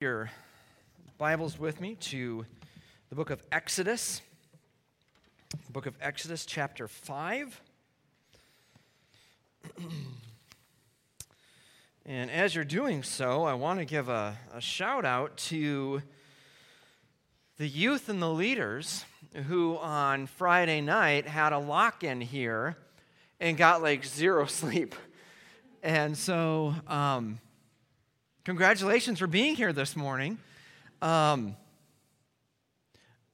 your Bibles with me to the book of Exodus, book of Exodus, chapter 5. and as you're doing so, I want to give a, a shout out to the youth and the leaders who on Friday night had a lock in here and got like zero sleep. And so, um, Congratulations for being here this morning. Um,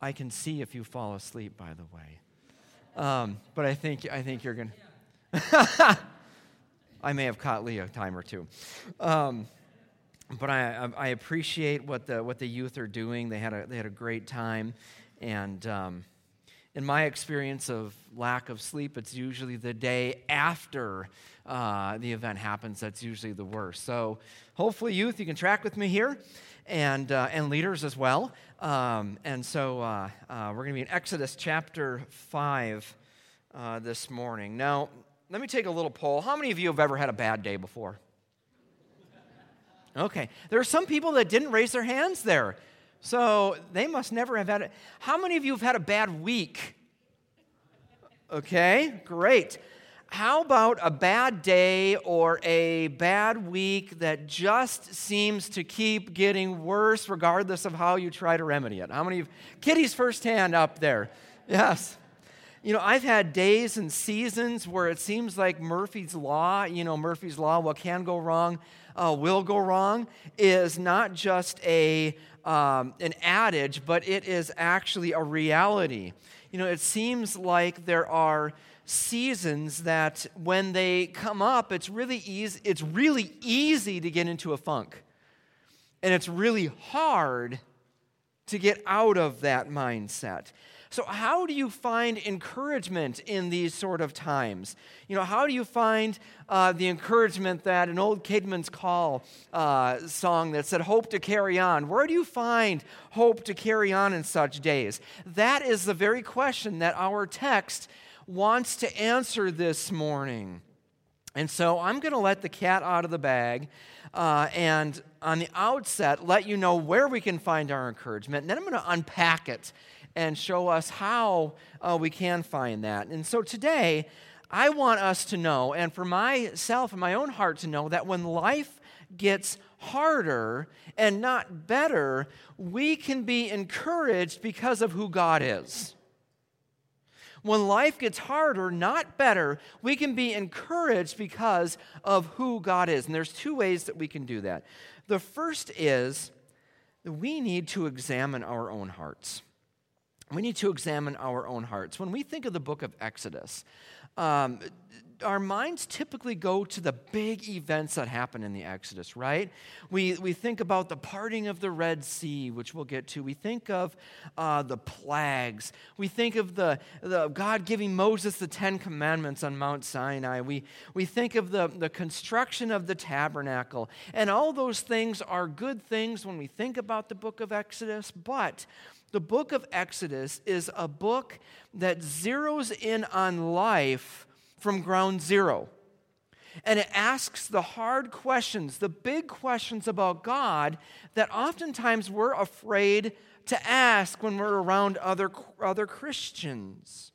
I can see if you fall asleep, by the way. Um, but I think, I think you're going to. I may have caught Leah a time or two. Um, but I, I appreciate what the, what the youth are doing. They had a, they had a great time. And um, in my experience of lack of sleep, it's usually the day after uh, the event happens that's usually the worst. So hopefully, youth, you can track with me here, and, uh, and leaders as well. Um, and so uh, uh we're going to be in Exodus chapter 5 uh, this morning. Now, let me take a little poll. How many of you have ever had a bad day before? Okay. There are some people that didn't raise their hands there. So they must never have had it. How many of you have had a bad week? Okay, great how about a bad day or a bad week that just seems to keep getting worse regardless of how you try to remedy it? How many of Kitty's first hand up there? Yes. You know, I've had days and seasons where it seems like Murphy's Law, you know, Murphy's Law, what can go wrong uh, will go wrong, is not just a, um, an adage, but it is actually a reality. You know, it seems like there are seasons that when they come up, it's really easy, it's really easy to get into a funk. And it's really hard to get out of that mindset. So, how do you find encouragement in these sort of times? You know, how do you find uh, the encouragement that an old Caedmon's Call uh, song that said, Hope to carry on? Where do you find hope to carry on in such days? That is the very question that our text wants to answer this morning. And so I'm going to let the cat out of the bag uh, and on the outset let you know where we can find our encouragement. And then I'm going to unpack it and show us how uh, we can find that. And so today, I want us to know, and for myself and my own heart to know, that when life gets harder and not better, we can be encouraged because of who God is when life gets harder, not better, we can be encouraged because of who God is. And there's two ways that we can do that. The first is that we need to examine our own hearts. We need to examine our own hearts. When we think of the book of Exodus, um, our minds typically go to the big events that happen in the Exodus, right? We, we think about the parting of the Red Sea, which we'll get to. We think of uh, the plagues. We think of the, the God giving Moses the Ten Commandments on Mount Sinai. We, we think of the, the construction of the tabernacle. And all those things are good things when we think about the book of Exodus, but the book of Exodus is a book that zeroes in on life from ground zero. And it asks the hard questions, the big questions about God that oftentimes we're afraid to ask when we're around other, other Christians.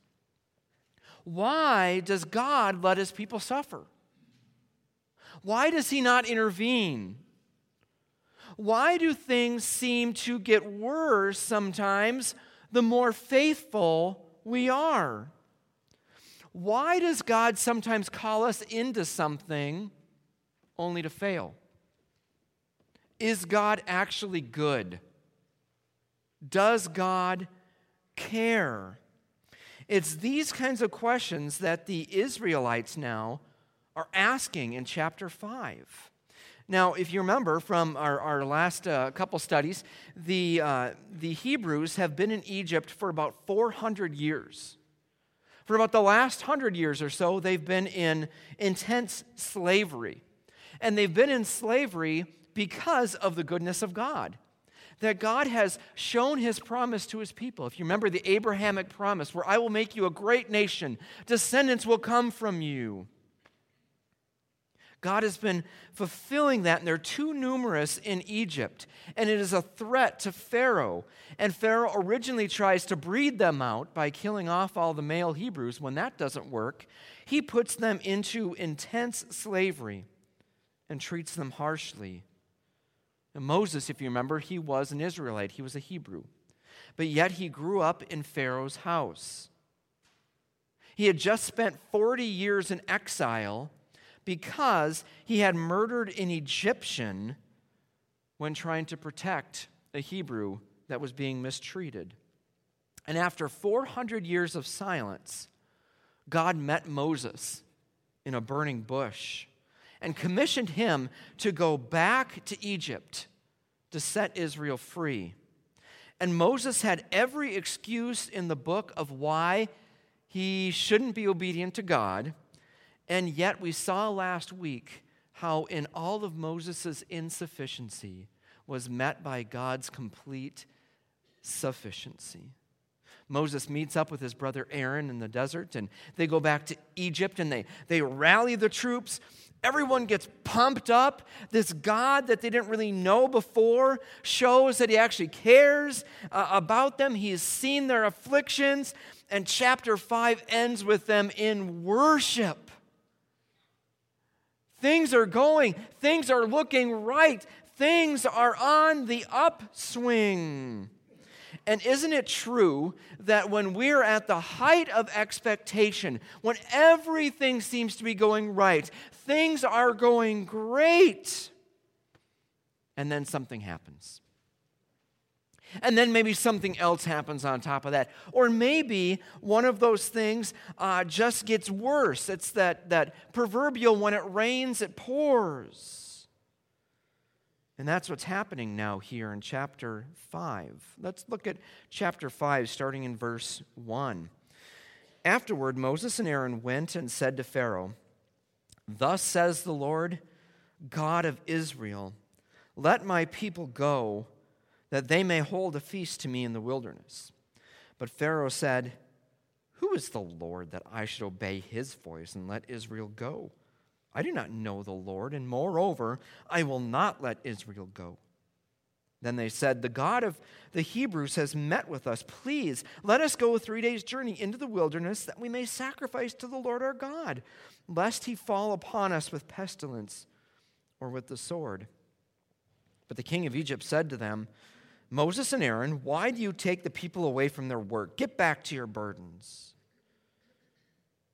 Why does God let his people suffer? Why does he not intervene? Why do things seem to get worse sometimes the more faithful we are? Why does God sometimes call us into something only to fail? Is God actually good? Does God care? It's these kinds of questions that the Israelites now are asking in chapter 5. Now, if you remember from our, our last uh, couple studies, the, uh, the Hebrews have been in Egypt for about 400 years. For about the last hundred years or so, they've been in intense slavery. And they've been in slavery because of the goodness of God. That God has shown his promise to his people. If you remember the Abrahamic promise, where I will make you a great nation, descendants will come from you. God has been fulfilling that, and they're too numerous in Egypt. And it is a threat to Pharaoh. And Pharaoh originally tries to breed them out by killing off all the male Hebrews. When that doesn't work, he puts them into intense slavery and treats them harshly. And Moses, if you remember, he was an Israelite, he was a Hebrew. But yet he grew up in Pharaoh's house. He had just spent 40 years in exile because he had murdered an Egyptian when trying to protect a Hebrew that was being mistreated. And after 400 years of silence, God met Moses in a burning bush and commissioned him to go back to Egypt to set Israel free. And Moses had every excuse in the book of why he shouldn't be obedient to God. And yet, we saw last week how, in all of Moses' insufficiency, was met by God's complete sufficiency. Moses meets up with his brother Aaron in the desert, and they go back to Egypt and they, they rally the troops. Everyone gets pumped up. This God that they didn't really know before shows that he actually cares uh, about them. He has seen their afflictions, and chapter 5 ends with them in worship. Things are going, things are looking right, things are on the upswing. And isn't it true that when we're at the height of expectation, when everything seems to be going right, things are going great, and then something happens? And then maybe something else happens on top of that. Or maybe one of those things uh, just gets worse. It's that, that proverbial when it rains, it pours. And that's what's happening now here in chapter 5. Let's look at chapter 5, starting in verse 1. Afterward, Moses and Aaron went and said to Pharaoh, Thus says the Lord, God of Israel, let my people go that they may hold a feast to me in the wilderness. But Pharaoh said, Who is the Lord that I should obey his voice and let Israel go? I do not know the Lord, and moreover, I will not let Israel go. Then they said, The God of the Hebrews has met with us. Please let us go a three days' journey into the wilderness that we may sacrifice to the Lord our God, lest he fall upon us with pestilence or with the sword. But the king of Egypt said to them, Moses and Aaron, why do you take the people away from their work? Get back to your burdens.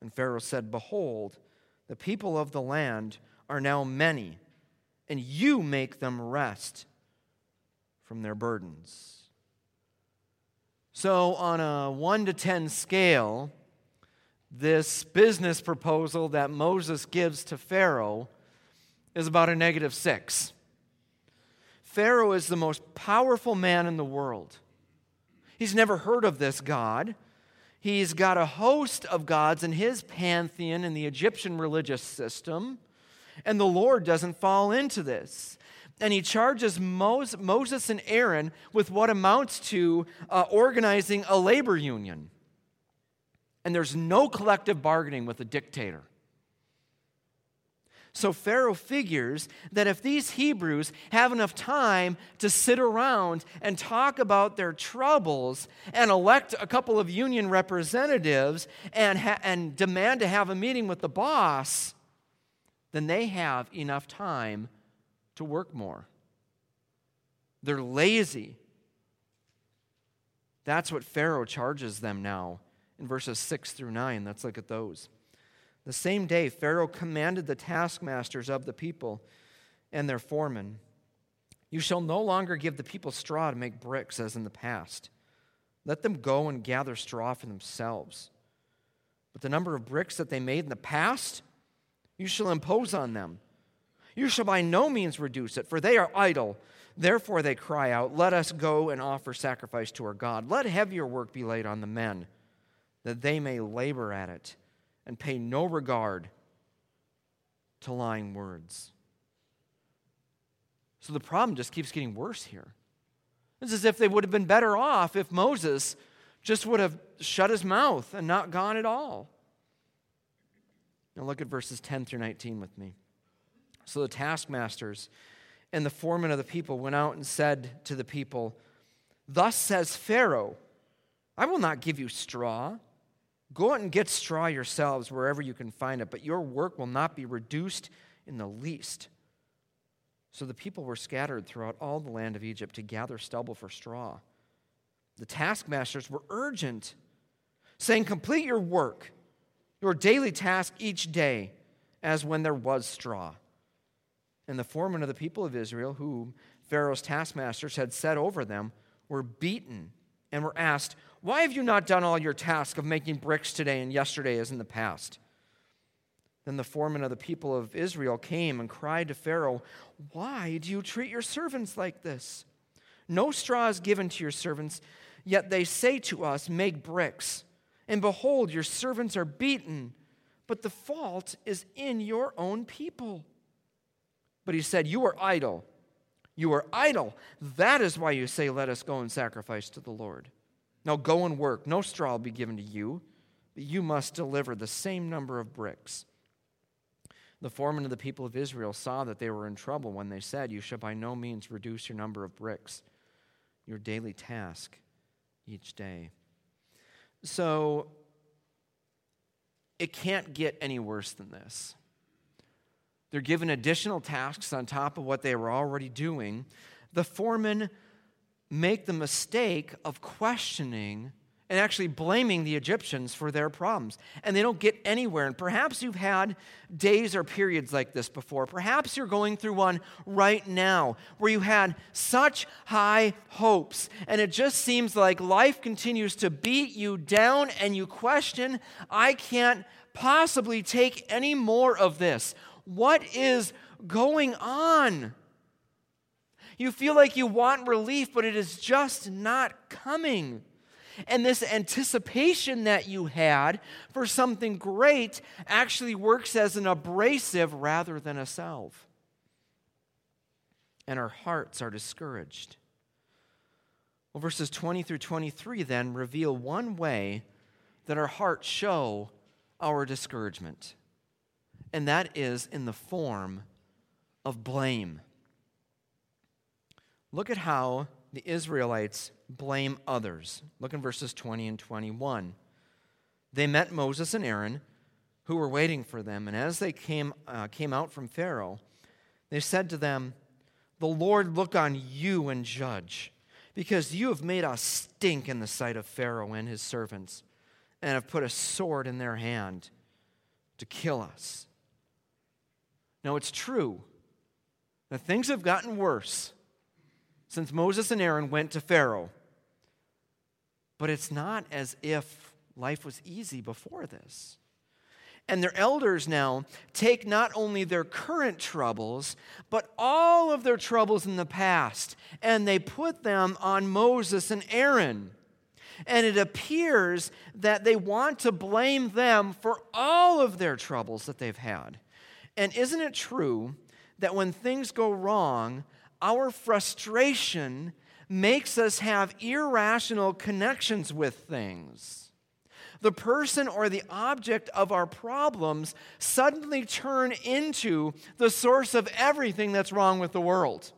And Pharaoh said, Behold, the people of the land are now many, and you make them rest from their burdens. So, on a 1 to 10 scale, this business proposal that Moses gives to Pharaoh is about a negative six. Pharaoh is the most powerful man in the world. He's never heard of this God. He's got a host of gods in his pantheon in the Egyptian religious system, and the Lord doesn't fall into this. And he charges Moses and Aaron with what amounts to uh, organizing a labor union. And there's no collective bargaining with a dictator. So Pharaoh figures that if these Hebrews have enough time to sit around and talk about their troubles and elect a couple of union representatives and, ha- and demand to have a meeting with the boss, then they have enough time to work more. They're lazy. That's what Pharaoh charges them now in verses 6 through 9. Let's look at those. The same day, Pharaoh commanded the taskmasters of the people and their foremen You shall no longer give the people straw to make bricks as in the past. Let them go and gather straw for themselves. But the number of bricks that they made in the past, you shall impose on them. You shall by no means reduce it, for they are idle. Therefore they cry out, Let us go and offer sacrifice to our God. Let heavier work be laid on the men, that they may labor at it and pay no regard to lying words. So the problem just keeps getting worse here. It's as if they would have been better off if Moses just would have shut his mouth and not gone at all. Now look at verses 10 through 19 with me. So the taskmasters and the foreman of the people went out and said to the people, Thus says Pharaoh, I will not give you straw. Go out and get straw yourselves wherever you can find it, but your work will not be reduced in the least. So the people were scattered throughout all the land of Egypt to gather stubble for straw. The taskmasters were urgent, saying, Complete your work, your daily task each day, as when there was straw. And the foremen of the people of Israel, whom Pharaoh's taskmasters had set over them, were beaten and were asked, Why have you not done all your task of making bricks today and yesterday as in the past? Then the foreman of the people of Israel came and cried to Pharaoh, Why do you treat your servants like this? No straw is given to your servants, yet they say to us, Make bricks. And behold, your servants are beaten, but the fault is in your own people. But he said, You are idle. You are idle. That is why you say, Let us go and sacrifice to the Lord. Now go and work. No straw will be given to you, but you must deliver the same number of bricks. The foreman of the people of Israel saw that they were in trouble when they said, You shall by no means reduce your number of bricks, your daily task each day. So it can't get any worse than this. They're given additional tasks on top of what they were already doing. The foremen make the mistake of questioning and actually blaming the Egyptians for their problems. And they don't get anywhere. And perhaps you've had days or periods like this before. Perhaps you're going through one right now where you had such high hopes, and it just seems like life continues to beat you down, and you question, I can't possibly take any more of this. What is going on? You feel like you want relief, but it is just not coming. And this anticipation that you had for something great actually works as an abrasive rather than a salve. And our hearts are discouraged. Well, verses 20 through 23 then reveal one way that our hearts show our discouragement and that is in the form of blame. Look at how the Israelites blame others. Look in verses 20 and 21. They met Moses and Aaron, who were waiting for them, and as they came, uh, came out from Pharaoh, they said to them, The Lord look on you and judge, because you have made us stink in the sight of Pharaoh and his servants, and have put a sword in their hand to kill us. Now, it's true that things have gotten worse since Moses and Aaron went to Pharaoh. But it's not as if life was easy before this. And their elders now take not only their current troubles, but all of their troubles in the past, and they put them on Moses and Aaron. And it appears that they want to blame them for all of their troubles that they've had. And isn't it true that when things go wrong, our frustration makes us have irrational connections with things? The person or the object of our problems suddenly turn into the source of everything that's wrong with the world.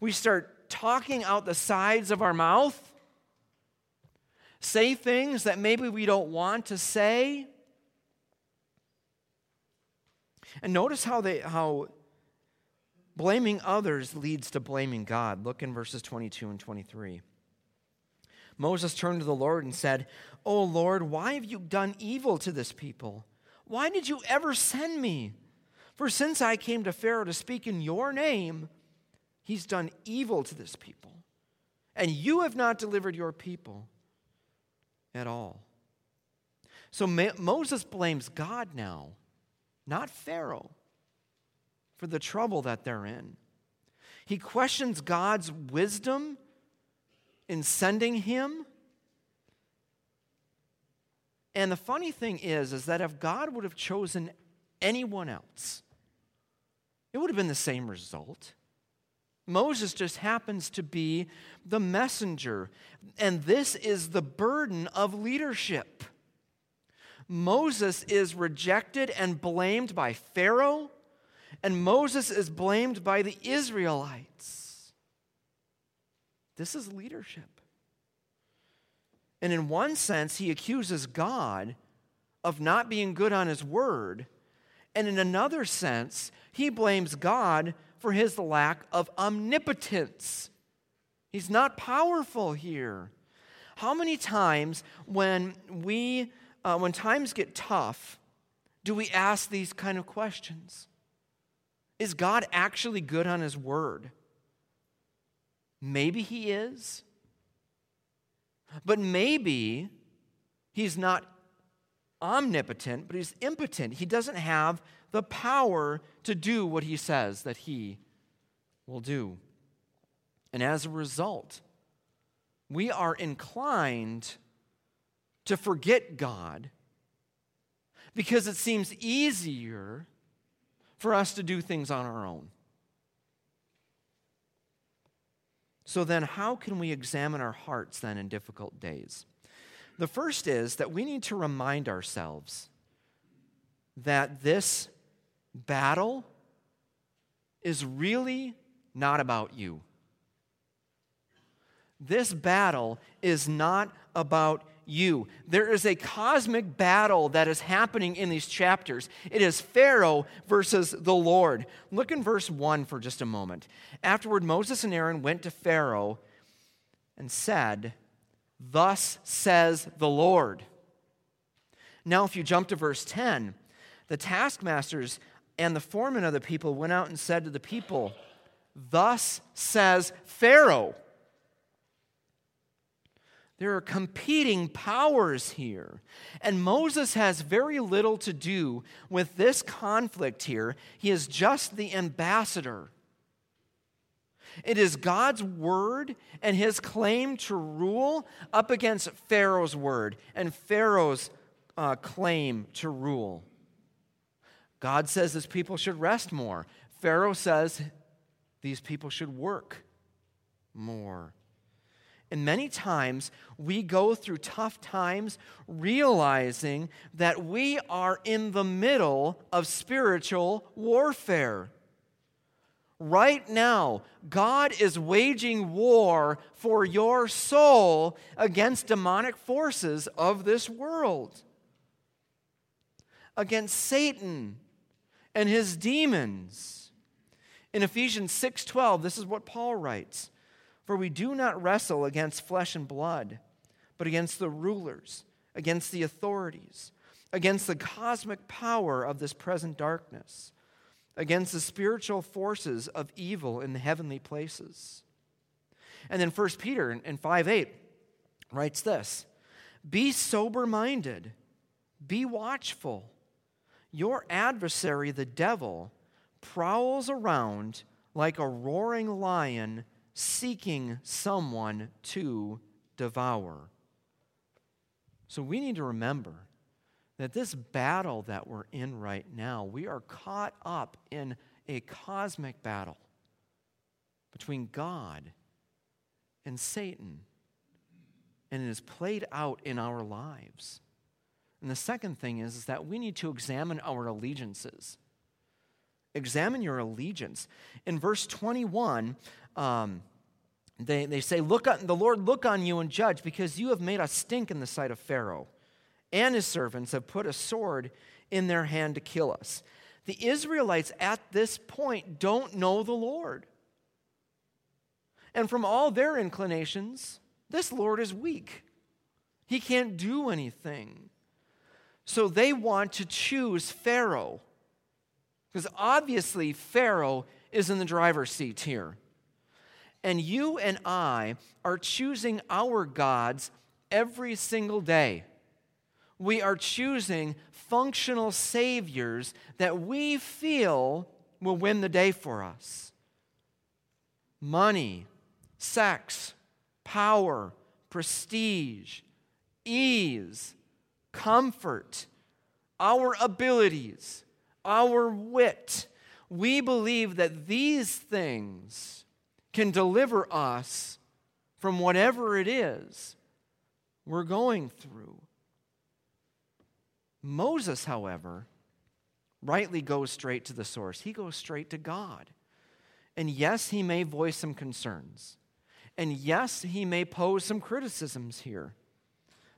We start talking out the sides of our mouth, say things that maybe we don't want to say and notice how they how blaming others leads to blaming God. Look in verses 22 and 23. Moses turned to the Lord and said, "O Lord, why have you done evil to this people? Why did you ever send me? For since I came to Pharaoh to speak in your name, he's done evil to this people. And you have not delivered your people at all." So Moses blames God now not Pharaoh, for the trouble that they're in. He questions God's wisdom in sending him. And the funny thing is, is that if God would have chosen anyone else, it would have been the same result. Moses just happens to be the messenger. And this is the burden of leadership. Moses is rejected and blamed by Pharaoh, and Moses is blamed by the Israelites. This is leadership. And in one sense, he accuses God of not being good on his word. And in another sense, he blames God for his lack of omnipotence. He's not powerful here. How many times when we uh, when times get tough, do we ask these kind of questions? Is God actually good on his word? Maybe he is. But maybe he's not omnipotent, but he's impotent. He doesn't have the power to do what he says that he will do. And as a result, we are inclined to forget God because it seems easier for us to do things on our own. So, then, how can we examine our hearts then in difficult days? The first is that we need to remind ourselves that this battle is really not about you. This battle is not about you. There is a cosmic battle that is happening in these chapters. It is Pharaoh versus the Lord. Look in verse 1 for just a moment. Afterward, Moses and Aaron went to Pharaoh and said, Thus says the Lord. Now, if you jump to verse 10, the taskmasters and the foremen of the people went out and said to the people, Thus says Pharaoh. There are competing powers here. And Moses has very little to do with this conflict here. He is just the ambassador. It is God's word and his claim to rule up against Pharaoh's word and Pharaoh's uh, claim to rule. God says his people should rest more. Pharaoh says these people should work more. And many times we go through tough times realizing that we are in the middle of spiritual warfare. Right now, God is waging war for your soul against demonic forces of this world, against Satan and his demons. In Ephesians 6:12, this is what Paul writes. For we do not wrestle against flesh and blood, but against the rulers, against the authorities, against the cosmic power of this present darkness, against the spiritual forces of evil in the heavenly places. And then 1 Peter in 5 8 writes this Be sober minded, be watchful. Your adversary, the devil, prowls around like a roaring lion seeking someone to devour. So we need to remember that this battle that we're in right now, we are caught up in a cosmic battle between God and Satan. And it is played out in our lives. And the second thing is, is that we need to examine our allegiances. Examine your allegiance. In verse 21, um, they, they say, look on, The Lord look on you and judge, because you have made us stink in the sight of Pharaoh, and his servants have put a sword in their hand to kill us. The Israelites at this point don't know the Lord. And from all their inclinations, this Lord is weak. He can't do anything. So they want to choose Pharaoh. Because obviously, Pharaoh is in the driver's seat here. And you and I are choosing our gods every single day. We are choosing functional saviors that we feel will win the day for us. Money, sex, power, prestige, ease, comfort, our abilities, our wit. We believe that these things can deliver us from whatever it is we're going through. Moses, however, rightly goes straight to the source. He goes straight to God. And yes, he may voice some concerns. And yes, he may pose some criticisms here.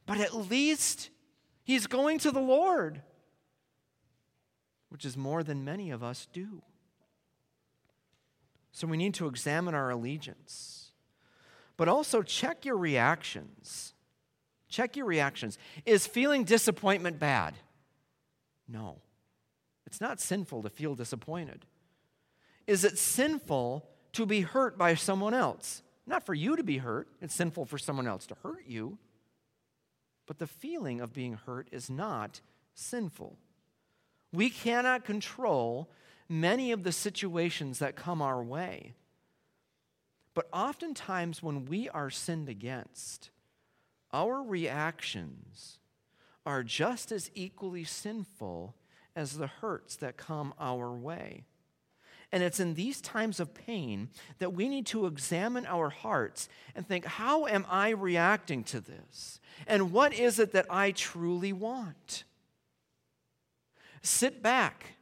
But at least he's going to the Lord, which is more than many of us do. So we need to examine our allegiance, but also check your reactions. Check your reactions. Is feeling disappointment bad? No. It's not sinful to feel disappointed. Is it sinful to be hurt by someone else? Not for you to be hurt, it's sinful for someone else to hurt you. But the feeling of being hurt is not sinful. We cannot control many of the situations that come our way. But oftentimes, when we are sinned against, our reactions are just as equally sinful as the hurts that come our way. And it's in these times of pain that we need to examine our hearts and think, how am I reacting to this? And what is it that I truly want? Sit back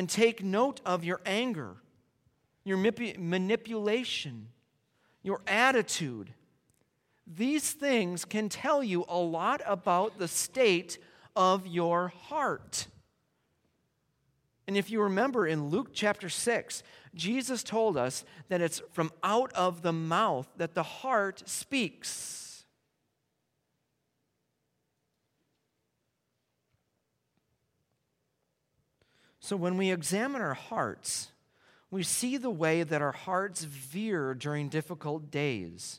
and take note of your anger, your manipulation, your attitude. These things can tell you a lot about the state of your heart. And if you remember in Luke chapter 6, Jesus told us that it's from out of the mouth that the heart speaks. So when we examine our hearts, we see the way that our hearts veer during difficult days.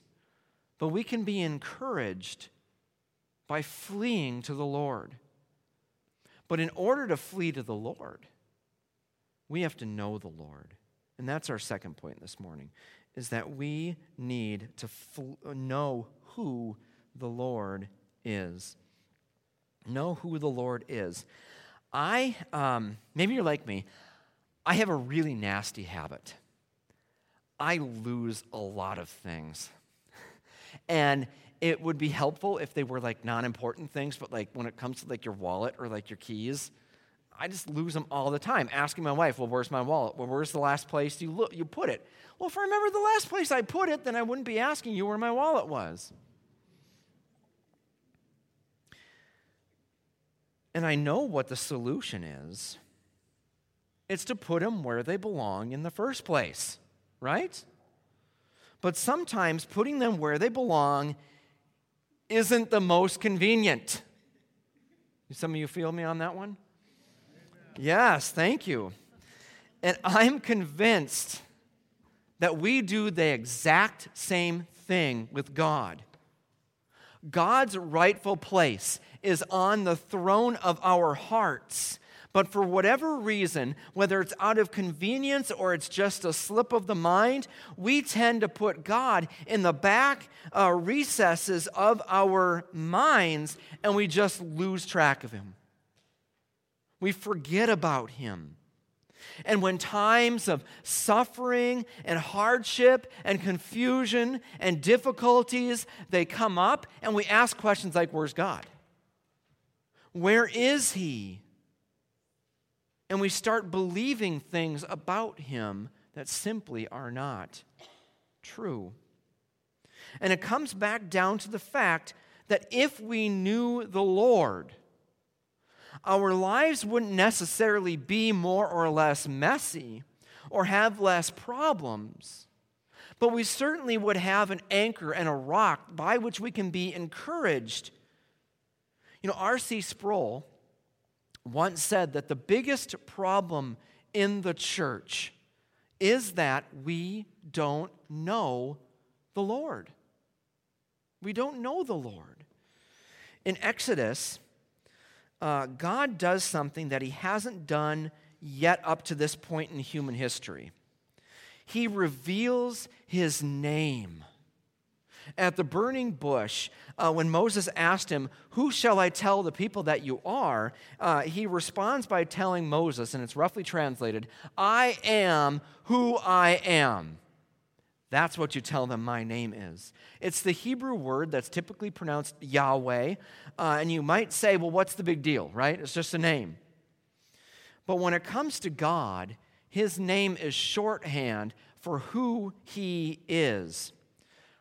But we can be encouraged by fleeing to the Lord. But in order to flee to the Lord, we have to know the Lord. And that's our second point this morning is that we need to fl- know who the Lord is. Know who the Lord is. I, um, maybe you're like me, I have a really nasty habit. I lose a lot of things. and it would be helpful if they were like non important things, but like when it comes to like your wallet or like your keys, I just lose them all the time. Asking my wife, well, where's my wallet? Well, where's the last place you, look, you put it? Well, if I remember the last place I put it, then I wouldn't be asking you where my wallet was. And I know what the solution is it's to put them where they belong in the first place, right? But sometimes putting them where they belong isn't the most convenient. Some of you feel me on that one? Yes, thank you. And I'm convinced that we do the exact same thing with God. God's rightful place is on the throne of our hearts. But for whatever reason, whether it's out of convenience or it's just a slip of the mind, we tend to put God in the back uh, recesses of our minds and we just lose track of Him. We forget about him. And when times of suffering and hardship and confusion and difficulties they come up and we ask questions like where's God? Where is he? And we start believing things about him that simply are not true. And it comes back down to the fact that if we knew the Lord, our lives wouldn't necessarily be more or less messy or have less problems, but we certainly would have an anchor and a rock by which we can be encouraged. You know, R.C. Sproul once said that the biggest problem in the church is that we don't know the Lord. We don't know the Lord. In Exodus, uh, God does something that he hasn't done yet up to this point in human history. He reveals his name. At the burning bush, uh, when Moses asked him, Who shall I tell the people that you are? Uh, he responds by telling Moses, and it's roughly translated, I am who I am. That's what you tell them my name is. It's the Hebrew word that's typically pronounced Yahweh. Uh, and you might say, well, what's the big deal, right? It's just a name. But when it comes to God, his name is shorthand for who he is.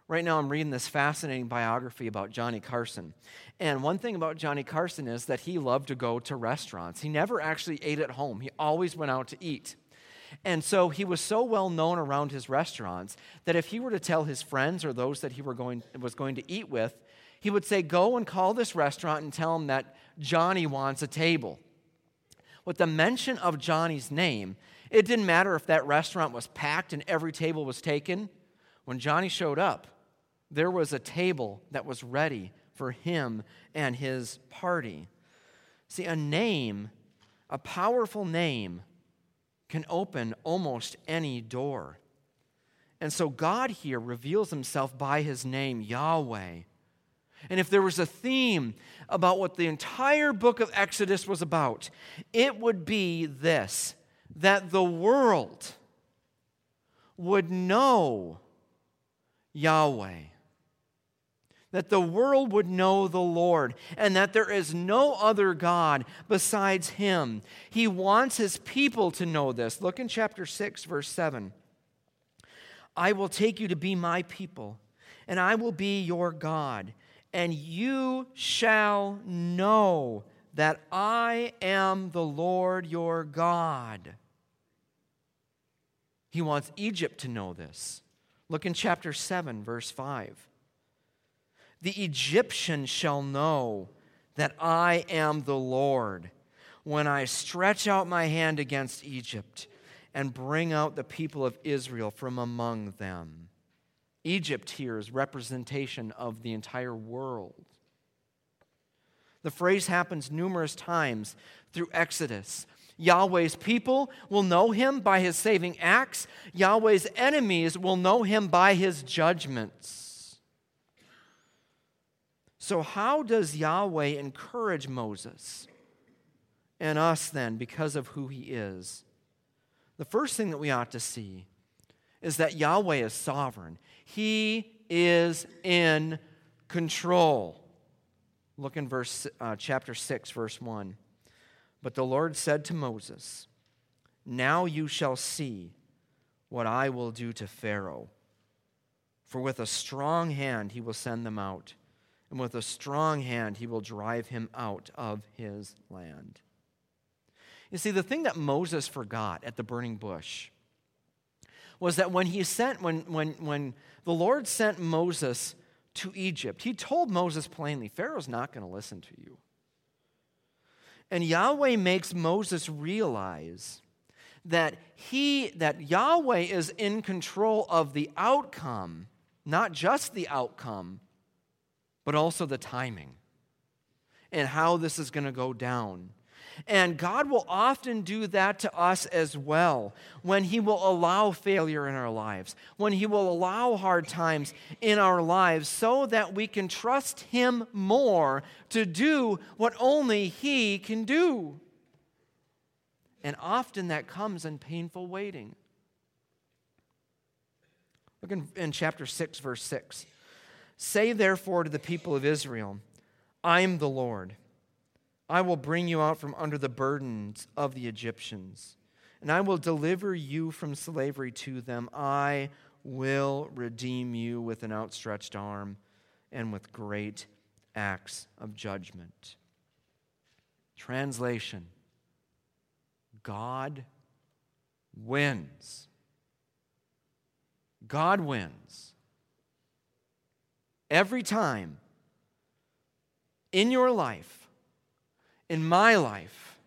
Right now, I'm reading this fascinating biography about Johnny Carson. And one thing about Johnny Carson is that he loved to go to restaurants. He never actually ate at home, he always went out to eat. And so he was so well known around his restaurants that if he were to tell his friends or those that he were going, was going to eat with, he would say, Go and call this restaurant and tell them that Johnny wants a table. With the mention of Johnny's name, it didn't matter if that restaurant was packed and every table was taken. When Johnny showed up, there was a table that was ready for him and his party. See, a name, a powerful name, can open almost any door. And so God here reveals himself by his name, Yahweh. And if there was a theme about what the entire book of Exodus was about, it would be this that the world would know Yahweh that the world would know the Lord and that there is no other God besides Him. He wants His people to know this. Look in chapter 6, verse 7. I will take you to be my people, and I will be your God, and you shall know that I am the Lord your God. He wants Egypt to know this. Look in chapter 7, verse 5. The Egyptian shall know that I am the Lord when I stretch out my hand against Egypt and bring out the people of Israel from among them. Egypt here is representation of the entire world. The phrase happens numerous times through Exodus. Yahweh's people will know him by his saving acts. Yahweh's enemies will know him by his judgments. So, how does Yahweh encourage Moses and us then because of who he is? The first thing that we ought to see is that Yahweh is sovereign, he is in control. Look in verse, uh, chapter 6, verse 1. But the Lord said to Moses, Now you shall see what I will do to Pharaoh. For with a strong hand he will send them out and with a strong hand he will drive him out of his land. You see, the thing that Moses forgot at the burning bush was that when he sent, when, when, when the Lord sent Moses to Egypt, he told Moses plainly, Pharaoh's not going to listen to you. And Yahweh makes Moses realize that he that Yahweh is in control of the outcome, not just the outcome, but also the timing and how this is going to go down. And God will often do that to us as well when He will allow failure in our lives, when He will allow hard times in our lives, so that we can trust Him more to do what only He can do. And often that comes in painful waiting. Look in, in chapter 6, verse 6. Say therefore to the people of Israel, I am the Lord. I will bring you out from under the burdens of the Egyptians, and I will deliver you from slavery to them. I will redeem you with an outstretched arm and with great acts of judgment. Translation God wins. God wins every time in your life, in my life,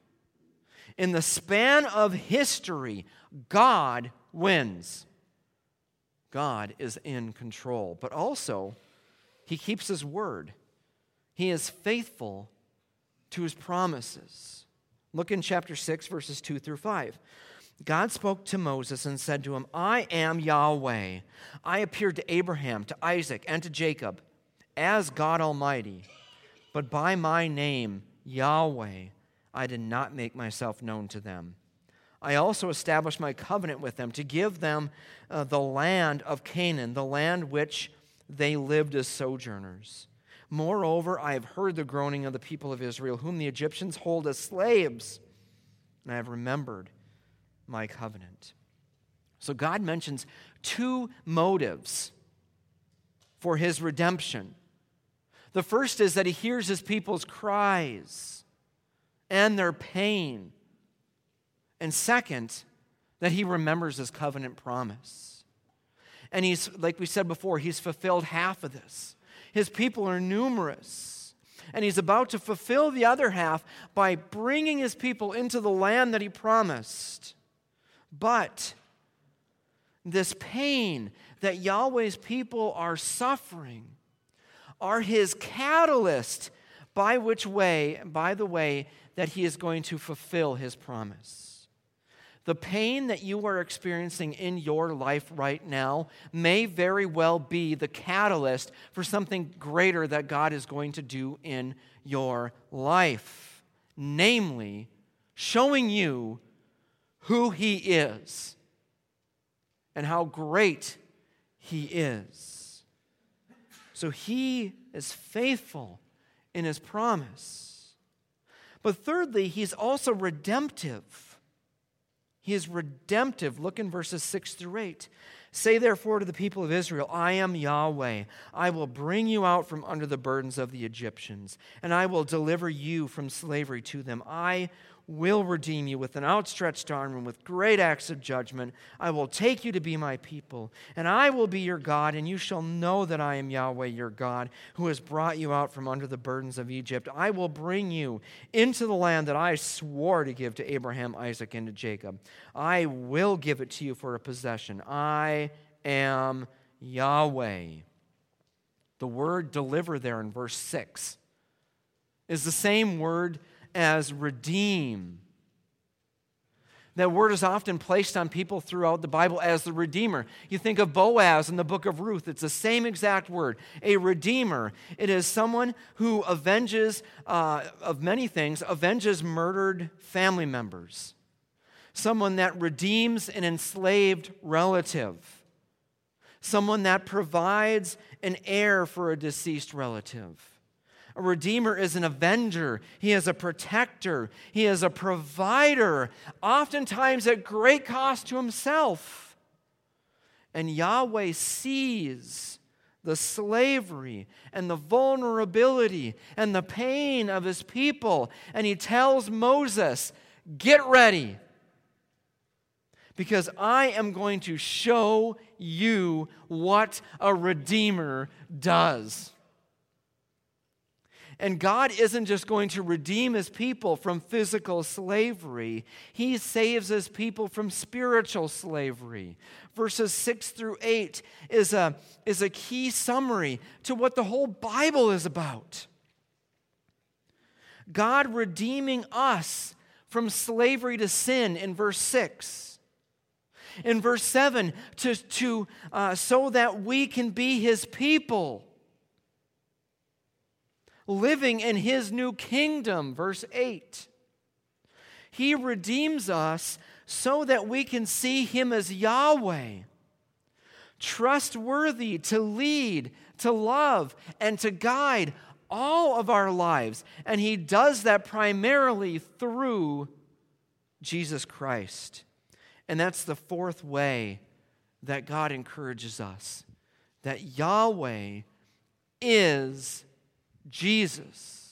in the span of history, God wins. God is in control, but also he keeps his word. He is faithful to his promises. Look in chapter 6, verses 2 through 5. God spoke to Moses and said to him, I am Yahweh. I appeared to Abraham, to Isaac, and to Jacob as God Almighty, but by my name, Yahweh, I did not make myself known to them. I also established my covenant with them to give them uh, the land of Canaan, the land which they lived as sojourners. Moreover, I have heard the groaning of the people of Israel, whom the Egyptians hold as slaves, and I have remembered my covenant. So God mentions two motives for his redemption. The first is that he hears his people's cries and their pain. And second, that he remembers his covenant promise. And he's, like we said before, he's fulfilled half of this. His people are numerous. And he's about to fulfill the other half by bringing his people into the land that he promised. But this pain that Yahweh's people are suffering are his catalyst by which way, by the way, that he is going to fulfill his promise. The pain that you are experiencing in your life right now may very well be the catalyst for something greater that God is going to do in your life. Namely, showing you who He is and how great He is. So He is faithful in His promise. But thirdly, He's also redemptive. He is redemptive. Look in verses 6 through 8. Say therefore to the people of Israel, I am Yahweh. I will bring you out from under the burdens of the Egyptians, and I will deliver you from slavery to them. I will redeem you with an outstretched arm and with great acts of judgment. I will take you to be my people, and I will be your God, and you shall know that I am Yahweh your God, who has brought you out from under the burdens of Egypt. I will bring you into the land that I swore to give to Abraham, Isaac, and to Jacob. I will give it to you for a possession. I am Yahweh. The word deliver there in verse 6 is the same word as redeem. That word is often placed on people throughout the Bible as the Redeemer. You think of Boaz in the book of Ruth, it's the same exact word, a Redeemer. It is someone who avenges, uh, of many things, avenges murdered family members, someone that redeems an enslaved relative, someone that provides an heir for a deceased relative. A redeemer is an avenger. He is a protector. He is a provider, oftentimes at great cost to himself. And Yahweh sees the slavery and the vulnerability and the pain of his people. And he tells Moses, Get ready, because I am going to show you what a redeemer does. And God isn't just going to redeem his people from physical slavery, he saves his people from spiritual slavery. Verses 6 through 8 is a, is a key summary to what the whole Bible is about. God redeeming us from slavery to sin in verse 6. In verse 7, to, to, uh, so that we can be his people living in his new kingdom. Verse 8. He redeems us so that we can see him as Yahweh, trustworthy to lead, to love, and to guide all of our lives. And he does that primarily through Jesus Christ. And that's the fourth way that God encourages us that Yahweh is Jesus.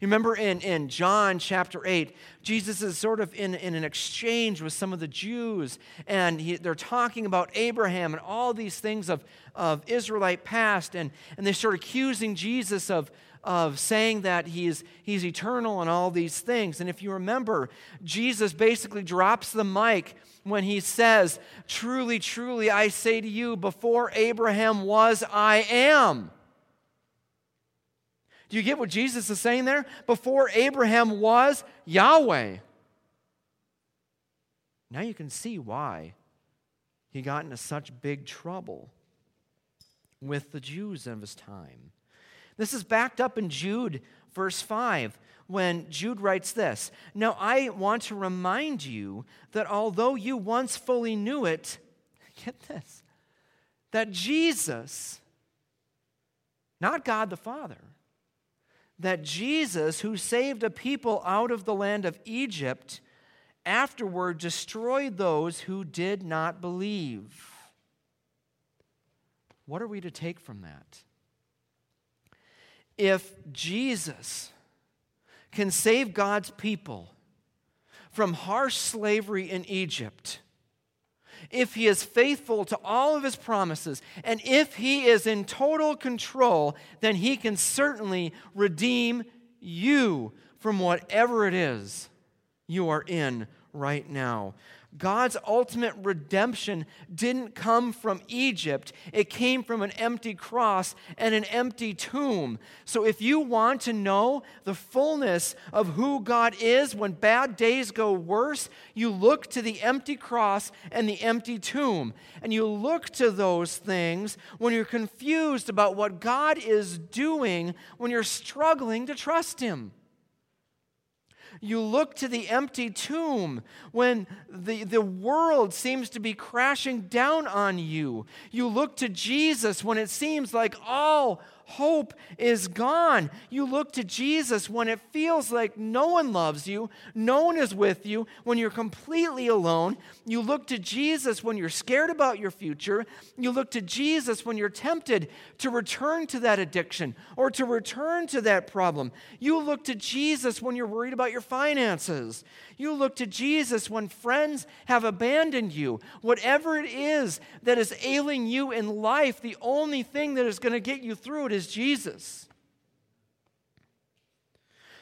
You remember in, in John chapter 8, Jesus is sort of in, in an exchange with some of the Jews, and he, they're talking about Abraham and all these things of, of Israelite past, and, and they start accusing Jesus of, of saying that he's, he's eternal and all these things. And if you remember, Jesus basically drops the mic when he says, Truly, truly, I say to you, before Abraham was, I am. Do you get what Jesus is saying there? Before Abraham was Yahweh. Now you can see why he got into such big trouble with the Jews of his time. This is backed up in Jude, verse 5, when Jude writes this Now I want to remind you that although you once fully knew it, get this, that Jesus, not God the Father, that Jesus, who saved a people out of the land of Egypt, afterward destroyed those who did not believe. What are we to take from that? If Jesus can save God's people from harsh slavery in Egypt, if he is faithful to all of his promises, and if he is in total control, then he can certainly redeem you from whatever it is you are in right now. God's ultimate redemption didn't come from Egypt. It came from an empty cross and an empty tomb. So, if you want to know the fullness of who God is when bad days go worse, you look to the empty cross and the empty tomb. And you look to those things when you're confused about what God is doing, when you're struggling to trust Him. You look to the empty tomb when the, the world seems to be crashing down on you. You look to Jesus when it seems like all hope is gone. You look to Jesus when it feels like no one loves you, no one is with you, when you're completely alone. You look to Jesus when you're scared about your future. You look to Jesus when you're tempted to return to that addiction or to return to that problem. You look to Jesus when you're worried about your finances. You look to Jesus when friends have abandoned you. Whatever it is that is ailing you in life, the only thing that is going to get you through it is Jesus.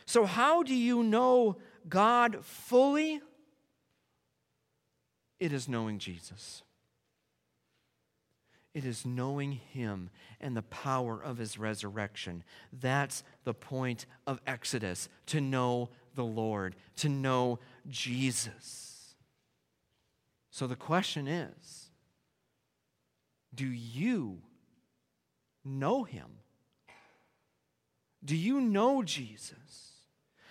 So, how do you know God fully? It is knowing Jesus. It is knowing Him and the power of His resurrection. That's the point of Exodus to know the Lord, to know Jesus. So the question is do you know him? Do you know Jesus?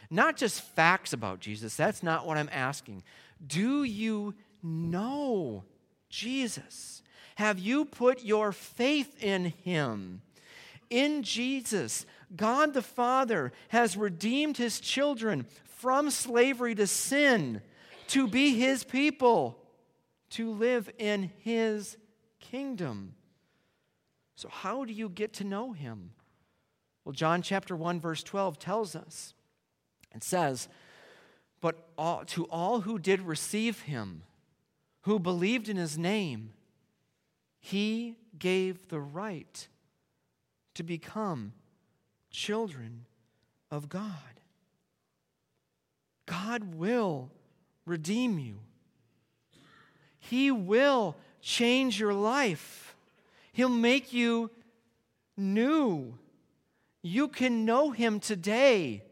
Not just facts about Jesus, that's not what I'm asking. Do you know Jesus? Have you put your faith in him? In Jesus, God the Father has redeemed his children from slavery to sin to be his people, to live in his kingdom. So, how do you get to know him? Well, John chapter 1, verse 12 tells us and says, But all, to all who did receive him, who believed in his name, he gave the right to become children of God. God will redeem you. He will change your life. He'll make you new. You can know Him today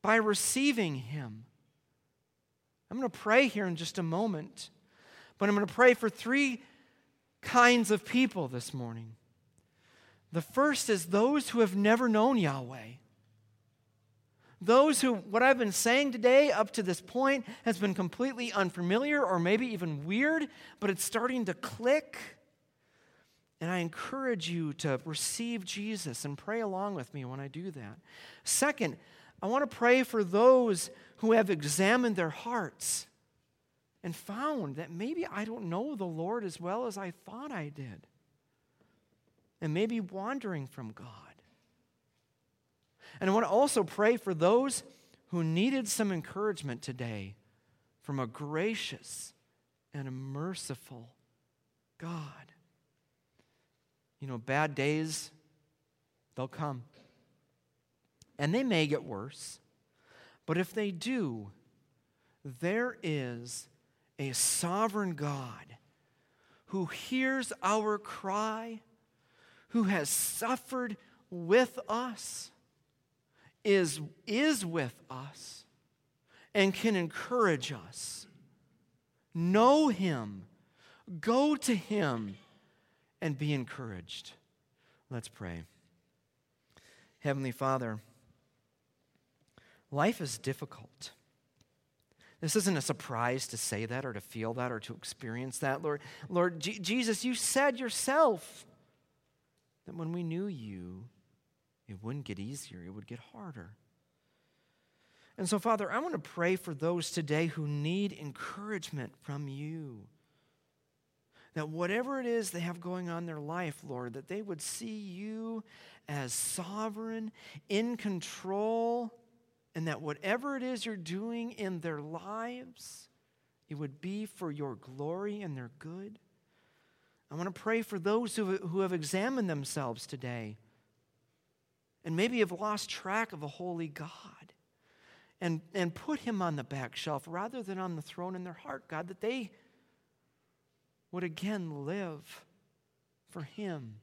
by receiving Him. I'm going to pray here in just a moment, but I'm going to pray for three kinds of people this morning. The first is those who have never known Yahweh. Those who, what I've been saying today up to this point has been completely unfamiliar or maybe even weird, but it's starting to click. And I encourage you to receive Jesus and pray along with me when I do that. Second, I want to pray for those who have examined their hearts and found that maybe I don't know the Lord as well as I thought I did and maybe wandering from God. And I want to also pray for those who needed some encouragement today from a gracious and a merciful God. You know, bad days, they'll come. And they may get worse. But if they do, there is a sovereign God who hears our cry who has suffered with us, is, is with us, and can encourage us. Know him, go to him, and be encouraged. Let's pray. Heavenly Father, life is difficult. This isn't a surprise to say that or to feel that or to experience that, Lord. Lord Jesus, you said yourself that when we knew you, it wouldn't get easier, it would get harder. And so, Father, I want to pray for those today who need encouragement from you. That whatever it is they have going on in their life, Lord, that they would see you as sovereign, in control, and that whatever it is you're doing in their lives, it would be for your glory and their good. I want to pray for those who, who have examined themselves today and maybe have lost track of a holy God and, and put him on the back shelf rather than on the throne in their heart, God, that they would again live for him.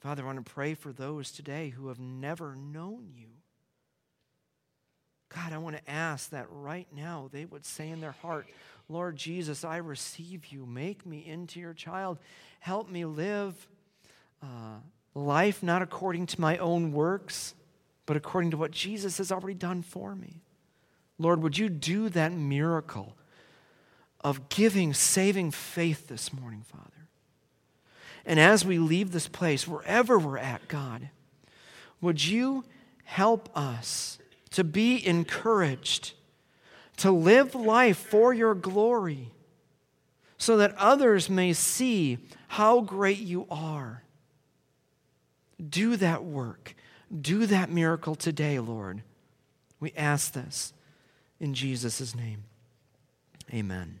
Father, I want to pray for those today who have never known you. God, I want to ask that right now they would say in their heart, Lord Jesus, I receive you. Make me into your child. Help me live uh, life not according to my own works, but according to what Jesus has already done for me. Lord, would you do that miracle of giving saving faith this morning, Father? And as we leave this place, wherever we're at, God, would you help us to be encouraged, to live life for your glory, so that others may see how great you are. Do that work. Do that miracle today, Lord. We ask this in Jesus' name. Amen.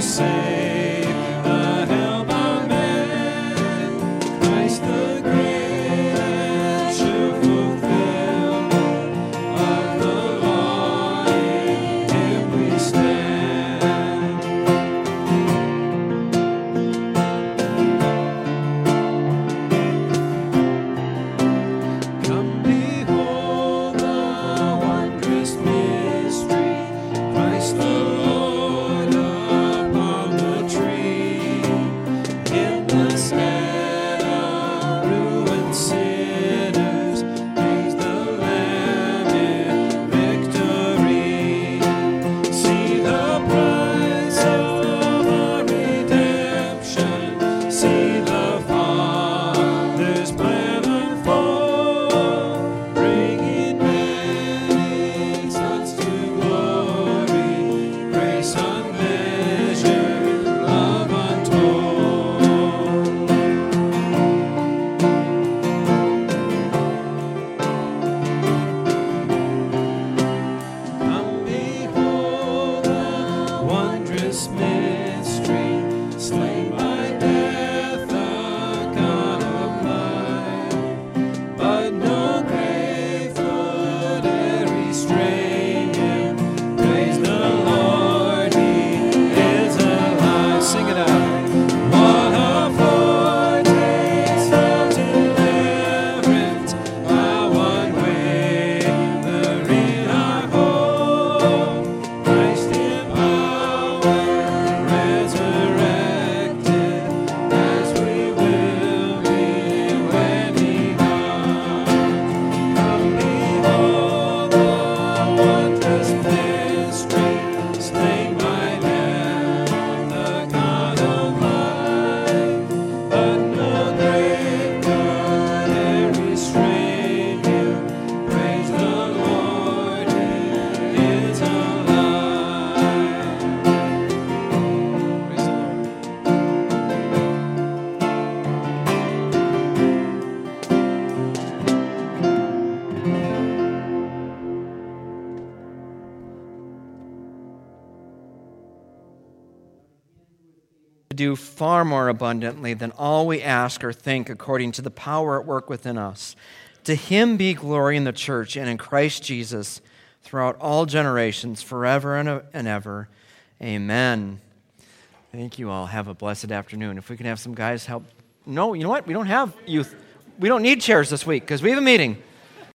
say. Far more abundantly than all we ask or think according to the power at work within us. To him be glory in the church and in Christ Jesus throughout all generations, forever and ever. Amen. Thank you all. Have a blessed afternoon. If we can have some guys help. No, you know what? We don't have youth. We don't need chairs this week because we have a meeting.